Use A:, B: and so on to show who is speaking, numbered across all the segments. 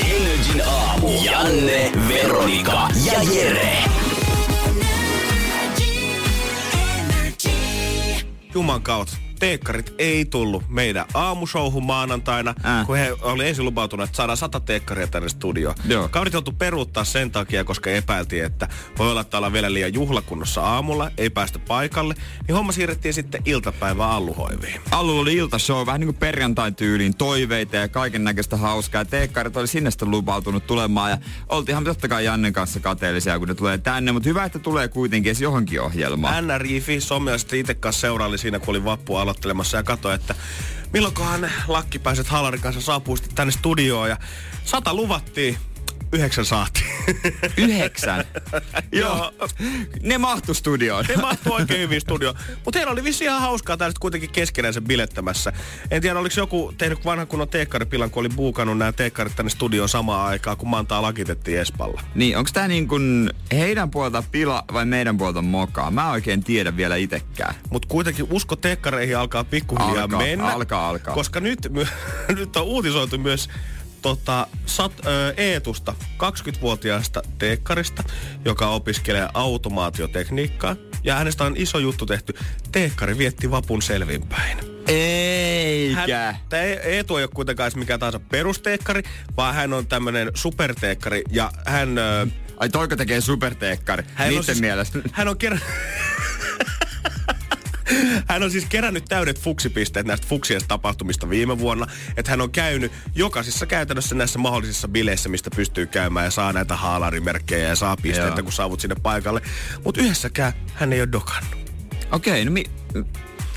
A: Energin aamu. Janne, Veronika ja Jere.
B: Juman kautta teekkarit ei tullut meidän aamushowhun maanantaina,
C: Äh.
B: kun he oli ensin lupautunut, että saadaan sata teekkaria tänne studioon.
C: Joo.
B: Kaverit joutu peruuttaa sen takia, koska epäiltiin, että voi olla, että ollaan vielä liian juhlakunnossa aamulla, ei päästä paikalle. Niin homma siirrettiin sitten iltapäivän alluhoiviin.
C: Allulla oli iltashow, vähän niin kuin perjantai-tyyliin, toiveita ja kaiken näköistä hauskaa. Teekkarit oli sinne sitten lupautunut tulemaan ja oltiinhan totta kai Jannen kanssa kateellisia, kun ne tulee tänne, mutta hyvä, että tulee kuitenkin edes johonkin ohjelmaan.
B: NRIFI, somea sitten itse kanssa seuraili siinä, kun oli vappua aloittelemassa ja katsoi, että milloinkohan lakkipäiset Halarin kanssa saapuu tänne studioon. Ja sata luvattiin, yhdeksän saatiin.
C: Yhdeksän. Joo. Ne mahtu studioon.
B: Ne mahtuu oikein hyvin studio. Mutta heillä oli vissi ihan hauskaa täällä kuitenkin keskenänsä bilettämässä. En tiedä, oliko joku tehnyt vanha kunnon teekkaripilan, kun oli buukannut nämä teekkarit tänne studioon samaan aikaan, kun Mantaa lakitettiin Espalla.
C: Niin, onko tää niin kuin heidän puolta pila vai meidän puolta mokaa? Mä oikein tiedä vielä itekään.
B: Mutta kuitenkin usko teekkareihin alkaa pikkuhiljaa
C: Alkaa,
B: mennä.
C: alkaa, alkaa.
B: Koska nyt, my, nyt on uutisoitu myös tota, sat, ö, Eetusta, 20-vuotiaasta teekkarista, joka opiskelee automaatiotekniikkaa. Ja hänestä on iso juttu tehty. Teekkari vietti vapun selvinpäin.
C: Eikä.
B: Tämä Eetu ei ole kuitenkaan mikään tahansa perusteekkari, vaan hän on tämmönen superteekkari ja hän... Ö,
C: Ai toiko tekee superteekkari?
B: hän on
C: Niiden
B: siis-
C: mielestä.
B: Hän on kerran... Hän on siis kerännyt täydet fuksipisteet näistä fuksien tapahtumista viime vuonna. Että hän on käynyt jokaisessa käytännössä näissä mahdollisissa bileissä, mistä pystyy käymään ja saa näitä haalarimerkkejä ja saa pisteitä,
C: Joo.
B: kun saavut sinne paikalle. Mutta yhdessäkään hän ei ole dokannut.
C: Okei, no mi...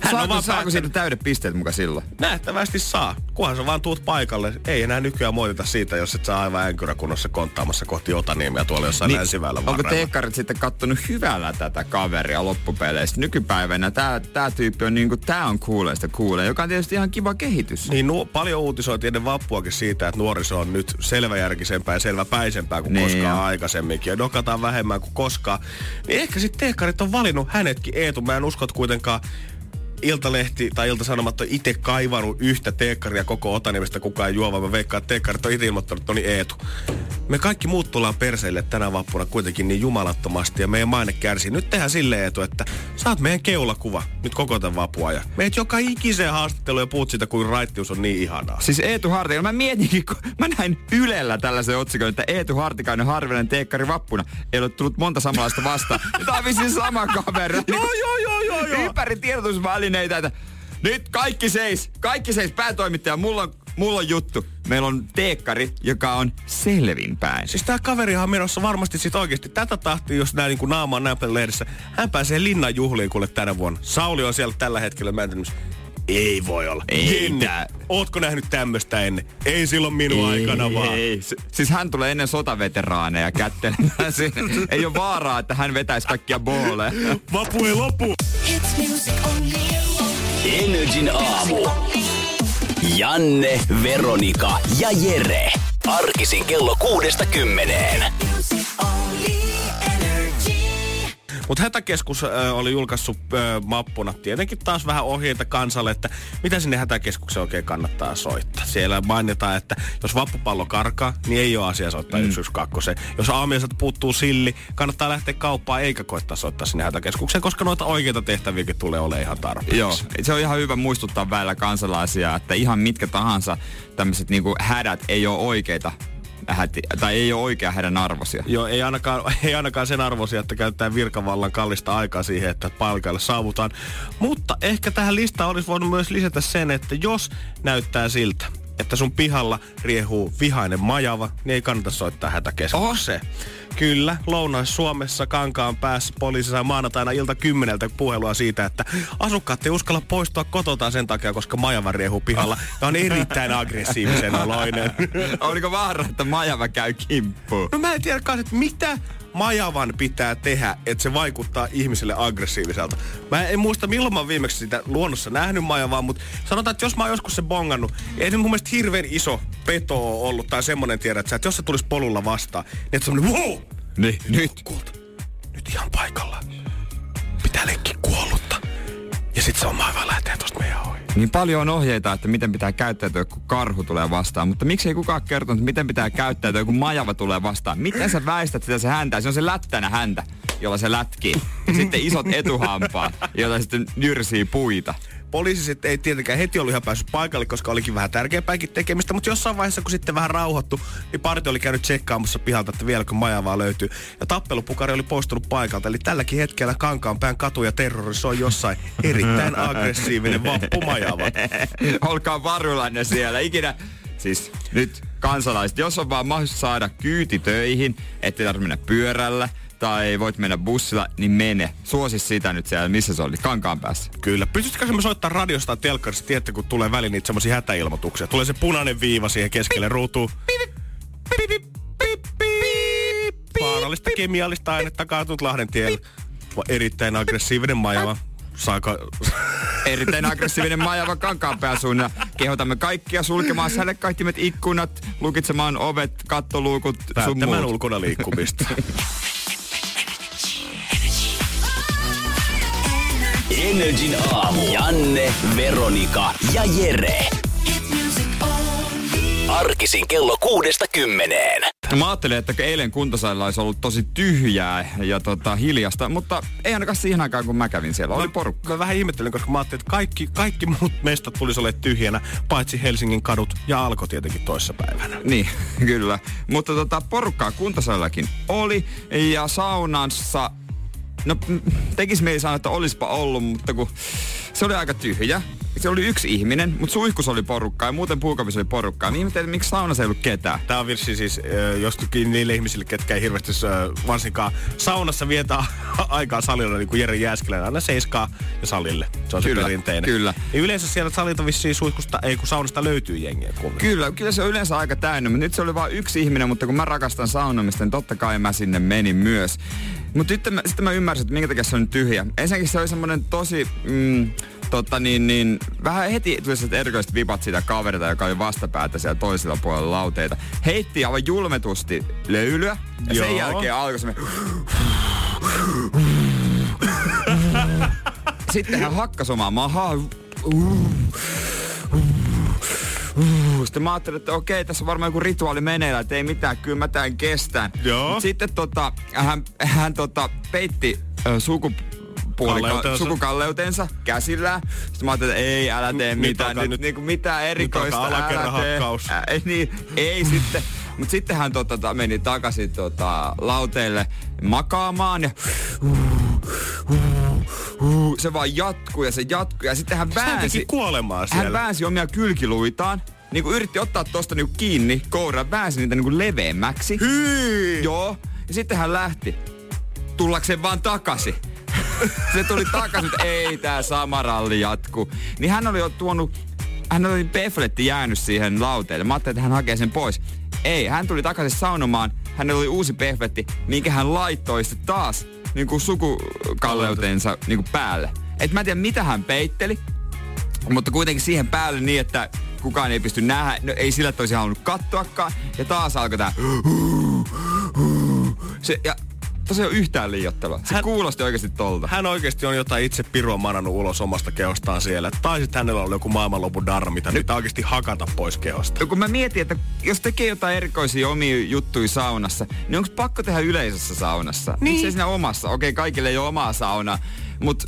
B: Hän on
C: saako,
B: vaan
C: saako siitä täydet pisteet muka silloin?
B: Nähtävästi saa. Kunhan sä vaan tuut paikalle. Ei enää nykyään moitita siitä, jos et saa aivan änkyräkunnossa konttaamassa kohti Otaniemia tuolla jossain niin, länsiväylä
C: onko
B: varrella.
C: teekkarit sitten kattonut hyvällä tätä kaveria loppupeleissä? Nykypäivänä tää, tää tyyppi on niinku, tää on kuuleista kuulee, joka on tietysti ihan kiva kehitys.
B: Niin nu- paljon uutisoitiin ennen vappuakin siitä, että nuoriso on nyt selväjärkisempää ja selväpäisempää kuin
C: Niin
B: koskaan
C: on.
B: aikaisemminkin. Ja dokataan vähemmän kuin koskaan. Niin ehkä sitten teekkarit on valinnut hänetkin Eetu. Mä en usko, että kuitenkaan Iltalehti tai Iltasanomat on itse kaivannut yhtä teekkaria koko Otaniemestä kukaan ei juo, vaan mä veikkaan, että teekkarit on itse ilmoittanut, että no niin Eetu. Me kaikki muut tullaan perseille tänä vappuna kuitenkin niin jumalattomasti ja meidän maine kärsii. Nyt tehdään silleen Eetu, että saat meidän keulakuva nyt koko tämän vapua ja meet joka ikiseen haastatteluun ja puhut siitä, kuin raittius on niin ihanaa.
C: Siis Eetu Hartikainen, mä mietinkin, kun mä näin Ylellä tällaisen otsikon, että Eetu Hartikainen harvinainen teekkari vappuna. Ei ole tullut monta samanlaista vastaan. Tämä on sama kaveri.
B: Joo, joo, joo, joo, joo.
C: Ympäri tiedotusvälineitä, että nyt kaikki seis, kaikki seis, päätoimittaja, mulla on, mulla on juttu. Meillä on teekkari, joka on selvinpäin.
B: Siis tää kaverihan on menossa varmasti sit oikeesti tätä tahtia, jos nää niinku naama on lehdessä. Hän pääsee linnan juhliin kuule tänä vuonna. Sauli on siellä tällä hetkellä mä en tiedä, ei voi olla.
C: Ei
B: Jenni,
C: tää-
B: ootko nähnyt tämmöstä ennen? Ei silloin minun aikana vaan.
C: Ei. Si- Siis hän tulee ennen sotaveteraaneja kättelemään. ei ole vaaraa, että hän vetäisi kaikkia booleja.
B: Vapu ei lopu.
A: Energin aamu. Janne, Veronika ja Jere. Arkisin kello kuudesta kymmeneen.
B: Mutta hätäkeskus äh, oli julkaissut mappuna tietenkin taas vähän ohjeita kansalle, että mitä sinne hätäkeskukseen oikein kannattaa soittaa. Siellä mainitaan, että jos vappupallo karkaa, niin ei ole asia soittaa mm. 112. Jos aamiaiselta puuttuu silli, kannattaa lähteä kauppaan eikä koittaa soittaa sinne hätäkeskukseen, koska noita oikeita tehtäviäkin tulee olemaan ihan tarpeeksi.
C: Joo, se on ihan hyvä muistuttaa välillä kansalaisia, että ihan mitkä tahansa tämmöiset niinku hädät ei ole oikeita häti, tai ei ole oikea hädän arvoisia.
B: Joo, ei ainakaan, ei ainakaan sen arvoisia, että käytetään virkavallan kallista aikaa siihen, että paikalle saavutaan. Mutta ehkä tähän listaan olisi voinut myös lisätä sen, että jos näyttää siltä, että sun pihalla riehuu vihainen majava, niin ei kannata soittaa hätäkeskukseen. Kyllä, Lounais-Suomessa Kankaan päässä poliisi sai maanantaina ilta kymmeneltä puhelua siitä, että asukkaat ei uskalla poistua kototaan sen takia, koska majava riehu pihalla ja on erittäin aggressiivisen oloinen.
C: Oliko vaara, että majava käy kimppuun?
B: No mä en tiedä kanssa, että mitä majavan pitää tehdä, että se vaikuttaa ihmiselle aggressiiviselta. Mä en muista milloin mä oon viimeksi sitä luonnossa nähnyt majavaa, mutta sanotaan, että jos mä oon joskus se bongannut, ei se mun mielestä hirveän iso peto ollut tai semmonen tiedä, että, jos se tulisi polulla vastaan, niin että semmonen wow!
C: Niin, nyt.
B: Kulta, nyt ihan paikalla. Pitää leikkiä kuollutta. Ja sit se on maivaa lähtee tosta meidän ohi.
C: Niin paljon on ohjeita, että miten pitää käyttäytyä, kun karhu tulee vastaan. Mutta miksi ei kukaan kertonut, että miten pitää käyttäytyä, kun majava tulee vastaan? Miten sä väistät sitä se häntä? Se on se lättänä häntä, jolla se lätkii. Ja sitten isot etuhampaat, joilla sitten nyrsii puita.
B: Poliisi sitten ei tietenkään heti ollut ihan päässyt paikalle, koska olikin vähän tärkeämpääkin tekemistä, mutta jossain vaiheessa, kun sitten vähän rauhoittu, niin parti oli käynyt tsekkaamassa pihalta, että vieläkö majavaa löytyy. Ja tappelupukari oli poistunut paikalta, eli tälläkin hetkellä Kankaanpään katu ja terrorisoi jossain erittäin aggressiivinen vappumajava.
C: Olkaa varuillanne siellä. Ikinä, siis nyt kansalaiset, jos on vaan mahdollisuus saada kyyti töihin, ettei tarvitse mennä pyörällä, tai voit mennä bussilla, niin mene. Suosi sitä nyt siellä, missä se oli, kankaan päässä.
B: Kyllä. Pystytkö semmoinen soittaa radiosta tai telkkarista, tiedätkö, kun tulee väliin niitä semmoisia hätäilmoituksia. Tulee se punainen viiva siihen keskelle ruutuun. Vaarallista kemiallista ainetta kaatunut Lahden tielle. Erittäin aggressiivinen majava. Saako...
C: Erittäin aggressiivinen majava kankaanpääsuun ja kehotamme kaikkia sulkemaan sälekkaihtimet, ikkunat, lukitsemaan ovet, kattoluukut, sun muut.
B: ulkona liikkumista.
A: Energin aamu. Janne, Veronika ja Jere. Arkisin kello kuudesta kymmeneen.
C: Mä ajattelin, että eilen kuntosalilla olisi ollut tosi tyhjää ja tota, hiljasta, mutta ei ainakaan siihen aikaan, kun mä kävin siellä. Oli porukka.
B: Mä vähän ihmettelin, koska mä ajattelin, että kaikki, kaikki muut mestat tulisi olemaan tyhjänä, paitsi Helsingin kadut ja alkoi tietenkin toissa päivänä.
C: Niin, kyllä. Mutta tota, porukkaa kuntosalillakin oli ja saunassa No tekis mieli sanoa, että olispa ollut, mutta kun se oli aika tyhjä. Se oli yksi ihminen, mutta suihkus oli porukkaa ja muuten puukavissa oli porukkaa. Niin ihmettelin, miksi saunassa ei ollut ketään.
B: Tää on vissi siis äh, jostakin niille ihmisille, ketkä ei hirveästi äh, varsinkaan saunassa vietää aikaa salilla, niin kuin Jere Jääskelä, aina seiskaa ja salille. Se on
C: Kyllä,
B: se perinteinen.
C: kyllä.
B: Ja yleensä siellä salilta vissiin suihkusta, ei kun saunasta löytyy jengiä. Kun...
C: Kyllä, kyllä se on yleensä aika täynnä, mutta nyt se oli vain yksi ihminen, mutta kun mä rakastan saunomista, niin totta kai mä sinne menin myös. Mutta sitten mä, sitten mä ymmärsin, että minkä takia se on tyhjä. Ensinnäkin se oli semmoinen tosi, mm, tota niin, niin, vähän heti tuli sellaiset erikoiset vipat siitä kaverita, joka oli vastapäätä siellä toisella puolella lauteita. Heitti aivan julmetusti löylyä ja
B: Joo.
C: sen jälkeen alkoi semmoinen... Sitten hän hakkas omaa mahaa. Sitten mä ajattelin, että okei, tässä on varmaan joku rituaali meneillään, että ei mitään, kyllä mä tämän kestän.
B: Joo.
C: Mut sitten tota, hän, hän tota, peitti suku
B: Kalleutensa.
C: sukukalleutensa käsillään. Sitten mä ajattelin, että ei, älä tee mitään, nyt,
B: nyt-
C: niinku mitään erikoista, älä tee. Ä, ei, niin, ei sitten. Mutta sitten hän tota, tota, meni takaisin tota, lauteelle makaamaan ja se vaan jatkuu ja se jatkuu ja sitten hän väänsi.
B: kuolemaa siellä.
C: Hän väänsi omia kylkiluitaan. Niin kuin yritti ottaa tosta niinku kiinni kouraa, väänsi niitä niinku leveämmäksi.
B: Hyi!
C: Joo. Ja sitten hän lähti. Tullakseen vaan takaisin. Se tuli takaisin, että ei tää sama ralli jatku. Niin hän oli jo tuonut, hän oli pefletti jäänyt siihen lauteelle. Mä ajattelin, että hän hakee sen pois. Ei, hän tuli takaisin saunomaan. Hänellä oli uusi pefletti, minkä hän laittoi sitten taas niin kuin sukukalleutensa niin kuin päälle. Et mä en tiedä, mitä hän peitteli, mutta kuitenkin siihen päälle niin, että kukaan ei pysty nähdä. No ei sillä, että olisi halunnut kattoakaan. Ja taas alkoi tää... Se, ja tosiaan yhtään liiottelua. Se
B: Hän-
C: kuulosti oikeasti tolta.
B: Hän oikeasti on jotain itse pirua manannut ulos omasta kehostaan siellä. Tai sitten hänellä on joku maailmanlopun darra, mitä pitää oikeasti hakata pois kehosta.
C: Ja kun mä mietin, että jos tekee jotain erikoisia omia juttuja saunassa, niin onko pakko tehdä yleisessä saunassa? Niin. Miksei siinä omassa? Okei, kaikille ei ole omaa saunaa. Mut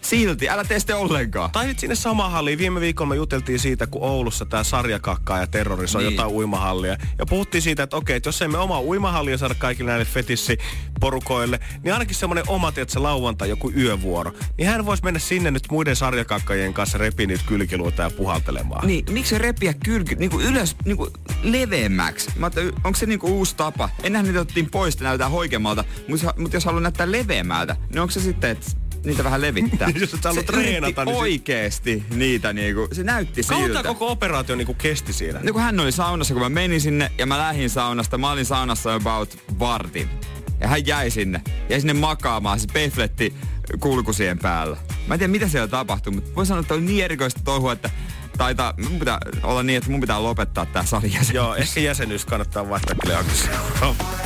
C: silti, älä tee sitä ollenkaan.
B: Tai nyt sinne samaan halliin. Viime viikolla me juteltiin siitä, kun Oulussa tämä sarjakakkaa ja terrorisoi niin. jotain uimahallia. Ja puhuttiin siitä, että okei, että jos emme oma uimahallia saada kaikille näille fetissi-porukoille, niin ainakin semmoinen oma, että se lauantai joku yövuoro. Niin hän voisi mennä sinne nyt muiden sarjakakkajien kanssa repi niitä kylkiluita ja puhaltelemaan.
C: Niin, miksi se repiä kylki niinku ylös niinku leveämmäksi? Mä onko se niinku uusi tapa? Ennenhän niitä otettiin pois, näytetään hoikemalta, mutta mut jos haluaa näyttää leveämmältä, niin onko se sitten, että niitä vähän levittää.
B: Jos et halua treenata,
C: niin oikeesti se... niitä niinku, se näytti Kautta siltä.
B: koko operaatio niinku kesti siinä?
C: No kun hän oli saunassa, kun mä menin sinne ja mä lähdin saunasta, mä olin saunassa about vartin. Ja hän jäi sinne. Jäi sinne makaamaan, se pefletti kulkusien päällä. Mä en tiedä mitä siellä tapahtui, mutta voin sanoa, että oli niin erikoista touhua, että taitaa, mun pitää olla niin, että mun pitää lopettaa tää sarjajäsenyys.
B: Joo, ehkä jäsenyys kannattaa vaihtaa kyllä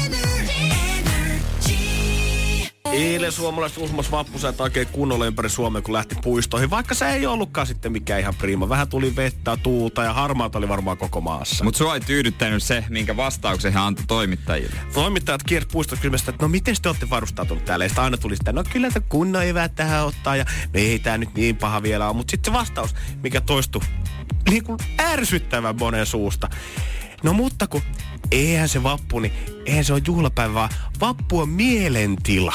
B: Eilen suomalaiset usmos vappusat oikein kunnolla ympäri Suomea, kun lähti puistoihin. Vaikka se ei ollutkaan sitten mikään ihan prima. Vähän tuli vettä, tuulta ja harmaata oli varmaan koko maassa.
C: Mutta sua ei tyydyttänyt se, minkä vastauksen hän antoi toimittajille.
B: Toimittajat kierт puistot kysymystä, että no miten te olette varustautunut täällä? Ja sitten aina tuli sitä, no kyllä että kunnon evät tähän ottaa ja no ei tää nyt niin paha vielä ole. Mutta sitten se vastaus, mikä toistui niin kuin ärsyttävän monen suusta. No mutta kun eihän se vappu, niin eihän se ole juhlapäivä, vaan vappu on mielentila.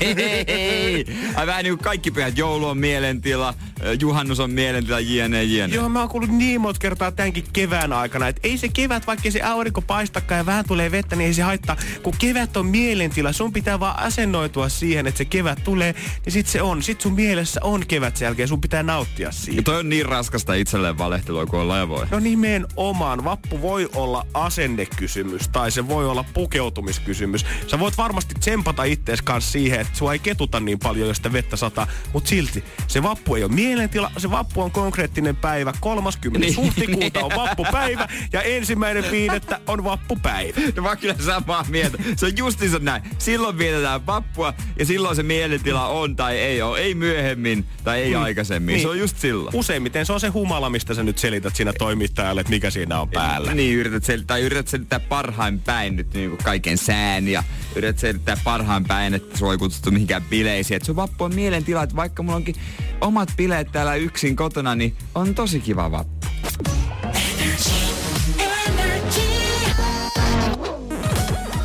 C: Hei, Ai vähän niin kuin kaikki pyhät. Joulu on mielentila, juhannus on mielentila, jne, jne.
B: Joo, mä oon kuullut niin monta kertaa tämänkin kevään aikana, että ei se kevät, vaikka se aurinko paistakaan ja vähän tulee vettä, niin ei se haittaa. Kun kevät on mielentila, sun pitää vaan asennoitua siihen, että se kevät tulee, niin sit se on. Sit sun mielessä on kevät sen jälkeen, sun pitää nauttia siitä. Ja
C: toi on niin raskasta itselleen valehtelua kuin on voi.
B: No nimenomaan. Vappu voi olla asennekysymys tai se voi olla pukeutumiskysymys. Sä voit varmasti tsempata ittees kanssa siihen, että sua ei ketuta niin paljon, jos sitä vettä sataa. Mutta silti, se vappu ei ole mielentila, se vappu on konkreettinen päivä. 30. Niin. huhtikuuta on vappupäivä ja ensimmäinen viidettä on vappupäivä.
C: No mä kyllä samaa mieltä. Se on justiinsa näin. Silloin vietetään vappua ja silloin se mielentila on tai ei ole. Ei myöhemmin tai ei mm. aikaisemmin. Niin. Se on just silloin.
B: Useimmiten se on se humala, mistä sä nyt selität siinä toimittajalle, että mikä siinä on päällä.
C: Niin, yrität sel- tai yrität selittää parhain päin nyt niin kaiken sään ja yrität selittää parhaan päin, että sua ei kutsuttu mihinkään bileisiin. Että sun vappu on mielentila, että vaikka mulla onkin omat bileet täällä yksin kotona, niin on tosi kiva vappu.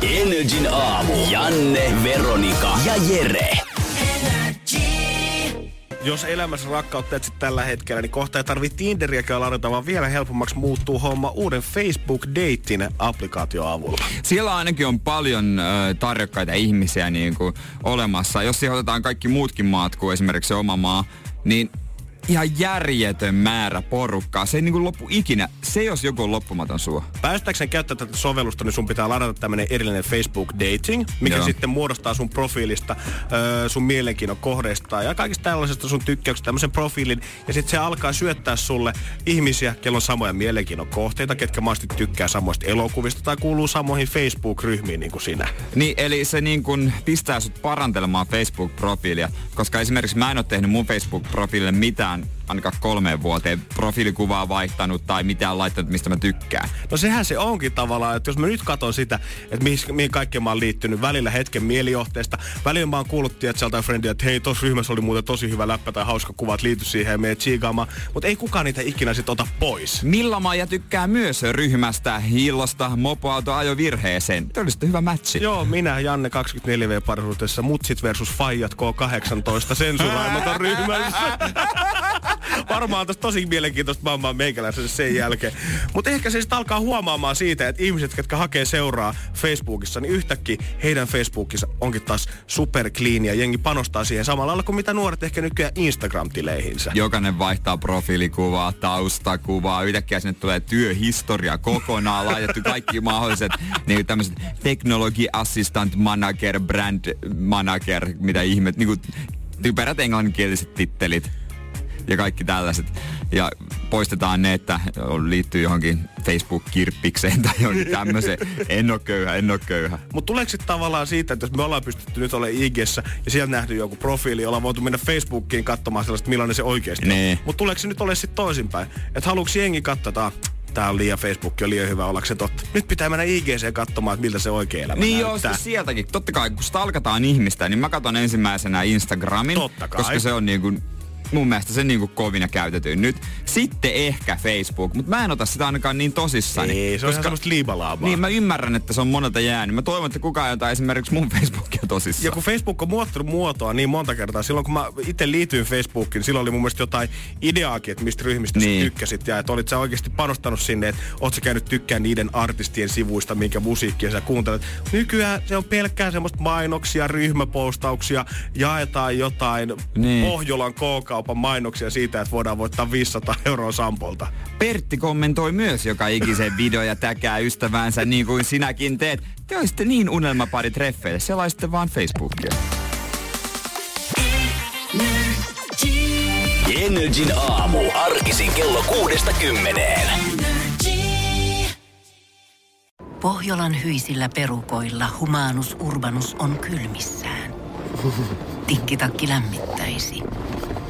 A: Energin aamu. Janne, Veronika ja Jere
B: jos elämässä rakkautta etsit tällä hetkellä, niin kohta ei tarvitse Tinderiäkään ladata, vaan vielä helpommaksi muuttuu homma uuden Facebook-deitin applikaatio avulla.
C: Siellä ainakin on paljon ö, tarjokkaita ihmisiä niin kuin, olemassa. Jos siihen otetaan kaikki muutkin maat kuin esimerkiksi se oma maa, niin ihan järjetön määrä porukkaa. Se ei niinku loppu ikinä. Se jos joku on loppumaton sua.
B: Päästäkseen käyttää tätä sovellusta, niin sun pitää ladata tämmönen erillinen Facebook Dating, mikä Joo. sitten muodostaa sun profiilista, ö, sun mielenkiinnon kohdeista ja kaikista tällaisesta sun tykkäyksistä tämmöisen profiilin. Ja sitten se alkaa syöttää sulle ihmisiä, kello on samoja mielenkiinnon kohteita, ketkä maasti tykkää samoista elokuvista tai kuuluu samoihin Facebook-ryhmiin niin kuin sinä.
C: Niin, eli se niin kuin pistää sut parantelemaan Facebook-profiilia, koska esimerkiksi mä en ole tehnyt mun Facebook-profiilille mitään mitään ainakaan kolmeen vuoteen profiilikuvaa vaihtanut tai mitään laittanut, mistä mä tykkään.
B: No sehän se onkin tavallaan, että jos mä nyt katson sitä, että mihin, mihin kaikkeen mä oon liittynyt, välillä hetken mielijohteesta, välillä mä oon kuullut että sieltä frendiä, että hei, tossa ryhmässä oli muuten tosi hyvä läppä tai hauska kuva, että liity siihen ja meet chiigaamaan, mutta ei kukaan niitä ikinä sit ota pois.
C: Milla Maija tykkää myös ryhmästä hillosta mopoauto ajo virheeseen. Tämä olisi hyvä matchi.
B: Joo, minä Janne 24V parisuudessa, mutsit versus Fajat K18 sensuraamaton ryhmässä. Varmaan tästä tosi mielenkiintoista mammaa meikäläisessä sen jälkeen. Mutta ehkä se sitten alkaa huomaamaan siitä, että ihmiset, jotka hakee seuraa Facebookissa, niin yhtäkkiä heidän Facebookissa onkin taas super clean ja jengi panostaa siihen samalla lailla kuin mitä nuoret ehkä nykyään Instagram-tileihinsä.
C: Jokainen vaihtaa profiilikuvaa, taustakuvaa, yhtäkkiä sinne tulee työhistoria kokonaan, laitettu kaikki mahdolliset niin tämmöiset technology assistant manager, brand manager, mitä ihmet, niin kuin typerät englanninkieliset tittelit ja kaikki tällaiset. Ja poistetaan ne, että liittyy johonkin Facebook-kirppikseen tai johonkin tämmöiseen. En ole köyhä, en ole köyhä.
B: Mutta tuleeko sitten tavallaan siitä, että jos me ollaan pystytty nyt olemaan ig ja siellä nähty joku profiili, ollaan voitu mennä Facebookiin katsomaan sellaista, millainen se oikeasti
C: nee.
B: on. Mutta tuleeko se nyt olemaan sitten toisinpäin? Että haluuks jengi katsoa, tää on liian Facebook on liian hyvä ollakseen totta. Nyt pitää mennä IGC katsomaan, että miltä se oikein elämä
C: Niin joo,
B: näyttää.
C: siis sieltäkin. Totta kai, kun stalkataan ihmistä, niin mä katson ensimmäisenä Instagramin.
B: Totta kai.
C: Koska se on niin kuin, mun mielestä se niin kovin ja käytetyin nyt. Sitten ehkä Facebook, mutta mä en ota sitä ainakaan niin tosissani.
B: Ei, se on ihan semmoista liibalaavaa.
C: Niin, mä ymmärrän, että se on monelta jäänyt. Mä toivon, että kukaan ota esimerkiksi mun Facebookia tosissaan.
B: Ja kun Facebook on muuttunut muotoa niin monta kertaa, silloin kun mä itse liityin Facebookiin, silloin oli mun mielestä jotain ideaakin, että mistä ryhmistä niin.
C: Niin.
B: sä tykkäsit ja että olit sä oikeasti panostanut sinne, että oot sä käynyt tykkään niiden artistien sivuista, minkä musiikkia sä kuuntelet. Nykyään se on pelkkää semmoista mainoksia, ryhmäpostauksia, jaetaan jotain
C: Niin.
B: Pohjolan K-kaupan mainoksia siitä, että voidaan voittaa 500 euroa Sampolta.
C: Pertti kommentoi myös joka ikisen video ja täkää ystävänsä niin kuin sinäkin teet. Te olisitte niin unelmapari treffeille, selaisitte vaan Facebookia.
A: Energin aamu. Arkisin kello kuudesta kymmeneen.
D: Pohjolan hyisillä perukoilla humanus urbanus on kylmissään. Tikkitakki lämmittäisi.